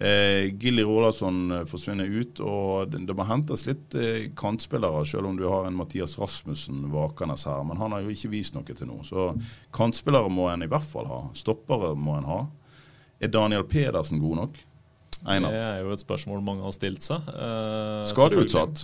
[SPEAKER 1] Eh, Gilly Rolandsson eh, forsvinner ut, og det, det må hentes litt eh, kantspillere, selv om du har en Mathias Rasmussen vakende her. Men han har jo ikke vist noe til nå. Så kantspillere må en i hvert fall ha. Stoppere må en ha. Er Daniel Pedersen god nok? Einar.
[SPEAKER 2] Det er jo et spørsmål mange har stilt seg. Eh,
[SPEAKER 1] Skadeutsatt?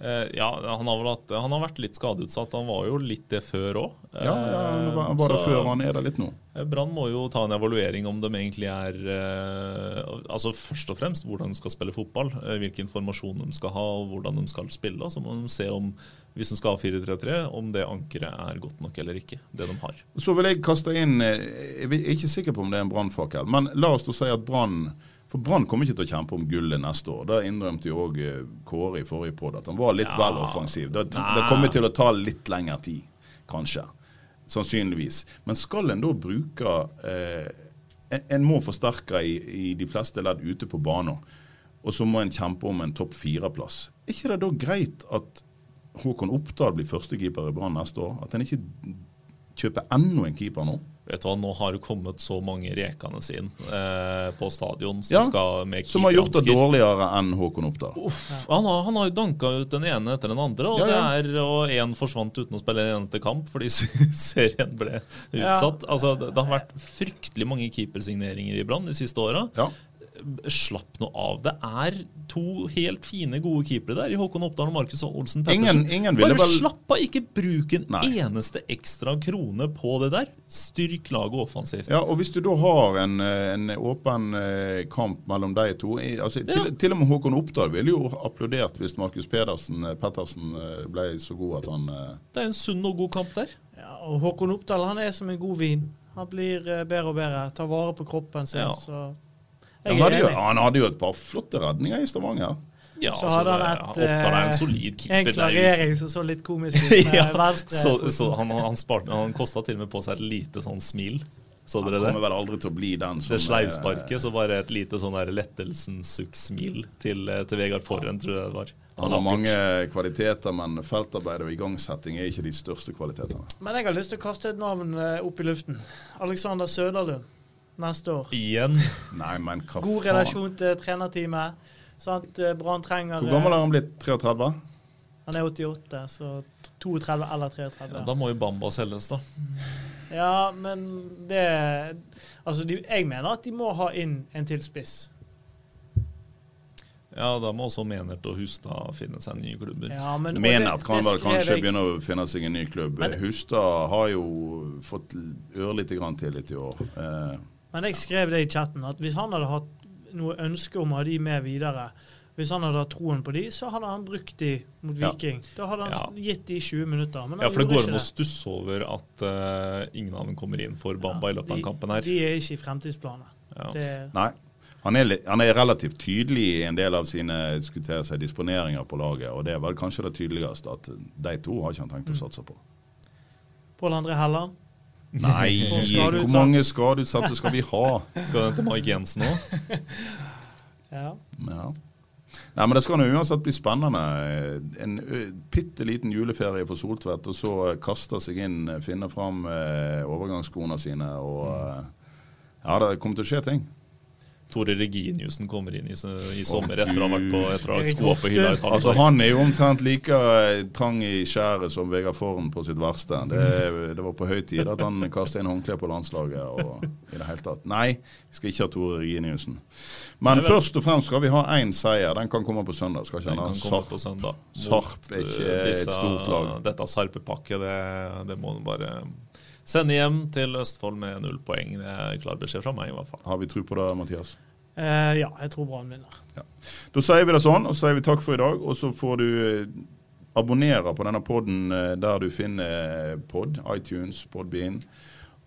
[SPEAKER 2] Eh, ja, han har, hatt, han har vært litt skadeutsatt. Han var jo litt det før òg.
[SPEAKER 1] Ja, ja, det var, var det før, han er det litt nå.
[SPEAKER 2] Brann må jo ta en evaluering om de egentlig er eh, Altså Først og fremst hvordan de skal spille fotball, eh, hvilken informasjon de skal ha og hvordan de skal spille. Så må de se om, hvis de skal ha 4-3-3, om det ankeret er godt nok eller ikke. Det de har.
[SPEAKER 1] Så vil jeg kaste inn eh, Jeg er ikke sikker på om det er en brannfakkel, men la oss da si at Brann for Brann kommer ikke til å kjempe om gullet neste år. Det innrømte jo òg Kåre i forrige podd, at han var litt
[SPEAKER 2] Ja.
[SPEAKER 1] vel offensiv. Det, det kommer til å ta litt lengre tid, kanskje. Sannsynligvis. Men skal en da bruke eh, en, en må forsterke i, i de fleste ledd ute på banen, og så må en kjempe om en topp fire-plass. Er ikke det da greit at Håkon Oppdal blir førstekeeper i Brann neste år? At en ikke kjøper enda en keeper nå?
[SPEAKER 2] Vet du hva, Nå har det kommet så mange rekende inn eh, på stadion som
[SPEAKER 1] Ja,
[SPEAKER 2] skal med
[SPEAKER 1] Som har gjort det dårligere enn Håkon Oppdal.
[SPEAKER 2] Han har, han har jo danka ut den ene etter den andre, og
[SPEAKER 1] Ja, ja.
[SPEAKER 2] det er, og én forsvant uten å spille en eneste kamp fordi [laughs] serien ble utsatt. Altså, det, det har vært fryktelig mange keepersigneringer i Brann de siste åra. Slapp nå av. Det er to helt fine, gode keepere der i Håkon Oppdal og Markus Olsen Pettersen.
[SPEAKER 1] Ingen, ingen
[SPEAKER 2] Bare
[SPEAKER 1] vel
[SPEAKER 2] slapp av, ikke bruk en
[SPEAKER 1] Nei.
[SPEAKER 2] eneste ekstra krone på det der. Styrk laget offensivt.
[SPEAKER 1] Ja, og Hvis du da har en, en åpen eh, kamp mellom de to altså, til,
[SPEAKER 2] Ja.
[SPEAKER 1] til og med Håkon Oppdal ville jo applaudert hvis Markus Pedersen eh, Pettersen eh, ble så god at han
[SPEAKER 2] Det er en sunn og god kamp der.
[SPEAKER 3] Ja, og Håkon Oppdal han er som en god vin. Han blir bedre og bedre. Tar vare på kroppen sin.
[SPEAKER 2] Ja.
[SPEAKER 3] Så
[SPEAKER 1] han hadde, jo, han hadde jo et par flotte redninger i Stavanger.
[SPEAKER 2] Ja,
[SPEAKER 3] Så
[SPEAKER 2] altså,
[SPEAKER 3] hadde han et,
[SPEAKER 2] en
[SPEAKER 3] eh,
[SPEAKER 2] solid keeper.
[SPEAKER 3] En
[SPEAKER 2] er
[SPEAKER 3] klarering som så litt komisk ut med [laughs]
[SPEAKER 2] ja,
[SPEAKER 3] venstre.
[SPEAKER 2] så, så han, han, sparte- han kosta til og med på seg et lite sånn smil. Så
[SPEAKER 1] Han
[SPEAKER 2] dere det?
[SPEAKER 1] kommer vel aldri til å bli den som
[SPEAKER 2] Det sleivsparket, så bare et lite sånn der lettelsens sukk-smil til, eh, til Vegard Forren, tror jeg det var.
[SPEAKER 1] eh, Han har mange kvaliteter, men feltarbeid og igangsetting er ikke de største kvalitetene.
[SPEAKER 3] Men jeg har lyst til å kaste et navn eh, opp i luften. Alexander Søderlund neste år.
[SPEAKER 2] Igjen.
[SPEAKER 1] Nei, men hva
[SPEAKER 3] God
[SPEAKER 1] faen?
[SPEAKER 3] relasjon til trenerteamet. Sant? Eh, Brann trenger
[SPEAKER 1] Hvor gammel er han blitt? 33?
[SPEAKER 3] Han er 88, så 32 eller 33.
[SPEAKER 2] Ja, da må jo Bamba selges, da.
[SPEAKER 3] Ja, men det Altså, de, jeg mener at de må ha inn en til spiss.
[SPEAKER 2] Ja, da må også Menert og Hustad finne seg nye klubber.
[SPEAKER 3] Ja, men,
[SPEAKER 1] Menert
[SPEAKER 3] det-
[SPEAKER 1] kan
[SPEAKER 3] det
[SPEAKER 1] vel kanskje
[SPEAKER 3] jeg-
[SPEAKER 1] begynne å finne seg en ny klubb.
[SPEAKER 3] Men-
[SPEAKER 1] Hustad har jo fått ørlite grann tillit i år. Eh,
[SPEAKER 3] Men jeg skrev det i chatten, at hvis han hadde hatt noe ønske om å ha de med videre, hvis han hadde hatt troen på de, så hadde han brukt de mot
[SPEAKER 1] Ja.
[SPEAKER 3] Viking. Da hadde han
[SPEAKER 2] Ja.
[SPEAKER 3] gitt de 20 minutter. Men
[SPEAKER 2] Ja, for det går an å stusse over at uh, ingen av dem kommer inn for Bamba i løpet av den kampen her.
[SPEAKER 3] De er ikke i fremtidsplanen.
[SPEAKER 2] Ja.
[SPEAKER 3] Det,
[SPEAKER 1] nei. Han er, han er relativt tydelig i en del av sine seg, disponeringer på laget, og det er vel kanskje det tydeligste at de to har ikke han tenkt å satse på.
[SPEAKER 3] Pål André Helland.
[SPEAKER 1] Nei, hvor mange skadeutsatte skal vi ha?
[SPEAKER 2] Skal den til Mark Jensen òg? [laughs]
[SPEAKER 3] Ja.
[SPEAKER 1] Ja. Nei, men Det skal nå uansett bli spennende. En bitte liten juleferie for Soltvedt, og så kaste seg inn, finne fram eh, overgangsskoene sine. og Ja, det kommer til å skje ting.
[SPEAKER 2] Tore Reginiussen kommer inn i, i sommer etter å ha vært på etter å ha skoa på hylla i
[SPEAKER 1] Altså. Han er jo omtrent like eh, trang i skjæret som Vegard Forn på sitt verste. Det, det var på høy tid at han kastet inn håndkleet på landslaget. og i det hele tatt. Nei, vi skal ikke ha Tore Reginiussen. Men
[SPEAKER 2] Nei,
[SPEAKER 1] først og fremst skal vi ha én seier. Den kan komme på søndag. skal ikke
[SPEAKER 2] Den kan komme
[SPEAKER 1] Sarp.
[SPEAKER 2] på søndag.
[SPEAKER 1] Sarp er ikke
[SPEAKER 2] eh,
[SPEAKER 1] et stort lag.
[SPEAKER 2] Dette Sarpepakket, det, det må du bare sende hjem til Østfold med null poeng. Det er klar beskjed fra meg, i hvert fall.
[SPEAKER 1] Har vi tro på det, Mathias?
[SPEAKER 3] Eh, ja, jeg tror Brann vinner.
[SPEAKER 1] Da sier vi det sånn, og så sier vi takk for i dag. Og så får du eh, abonnere på denne podden eh, der du finner pod, iTunes, Podbean.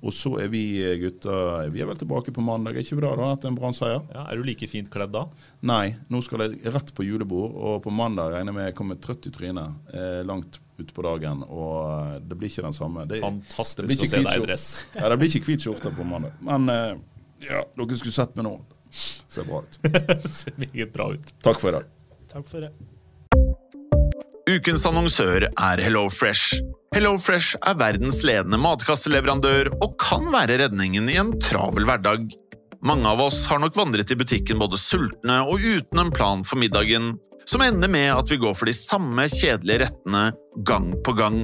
[SPEAKER 1] Og så er vi eh, gutter Vi er vel tilbake på mandag, er ikke vi da? Da hatt en Brann-seier.
[SPEAKER 2] Ja, er du like fint kledd da?
[SPEAKER 1] Nei, nå skal jeg rett på julebord, og på mandag regner jeg med jeg kommer trøtt i trynet eh, langt utpå dagen. Og eh, det blir ikke den samme. Det,
[SPEAKER 2] Fantastisk
[SPEAKER 1] det
[SPEAKER 2] å se deg i dress.
[SPEAKER 1] Ja, det blir ikke hvit skjorte på mandag. Men eh, ja, dere skulle sett meg nå. [laughs] Ser bra ut. [laughs]
[SPEAKER 2] Ser meget bra ut.
[SPEAKER 1] Takk for i dag.
[SPEAKER 3] Takk for det.
[SPEAKER 4] Ukens annonsør er HelloFresh. HelloFresh er verdens ledende matkasseleverandør og kan være redningen i en travel hverdag. Mange av oss har nok vandret i butikken både sultne og uten en plan for middagen, som ender med at vi går for de samme kjedelige rettene gang på gang.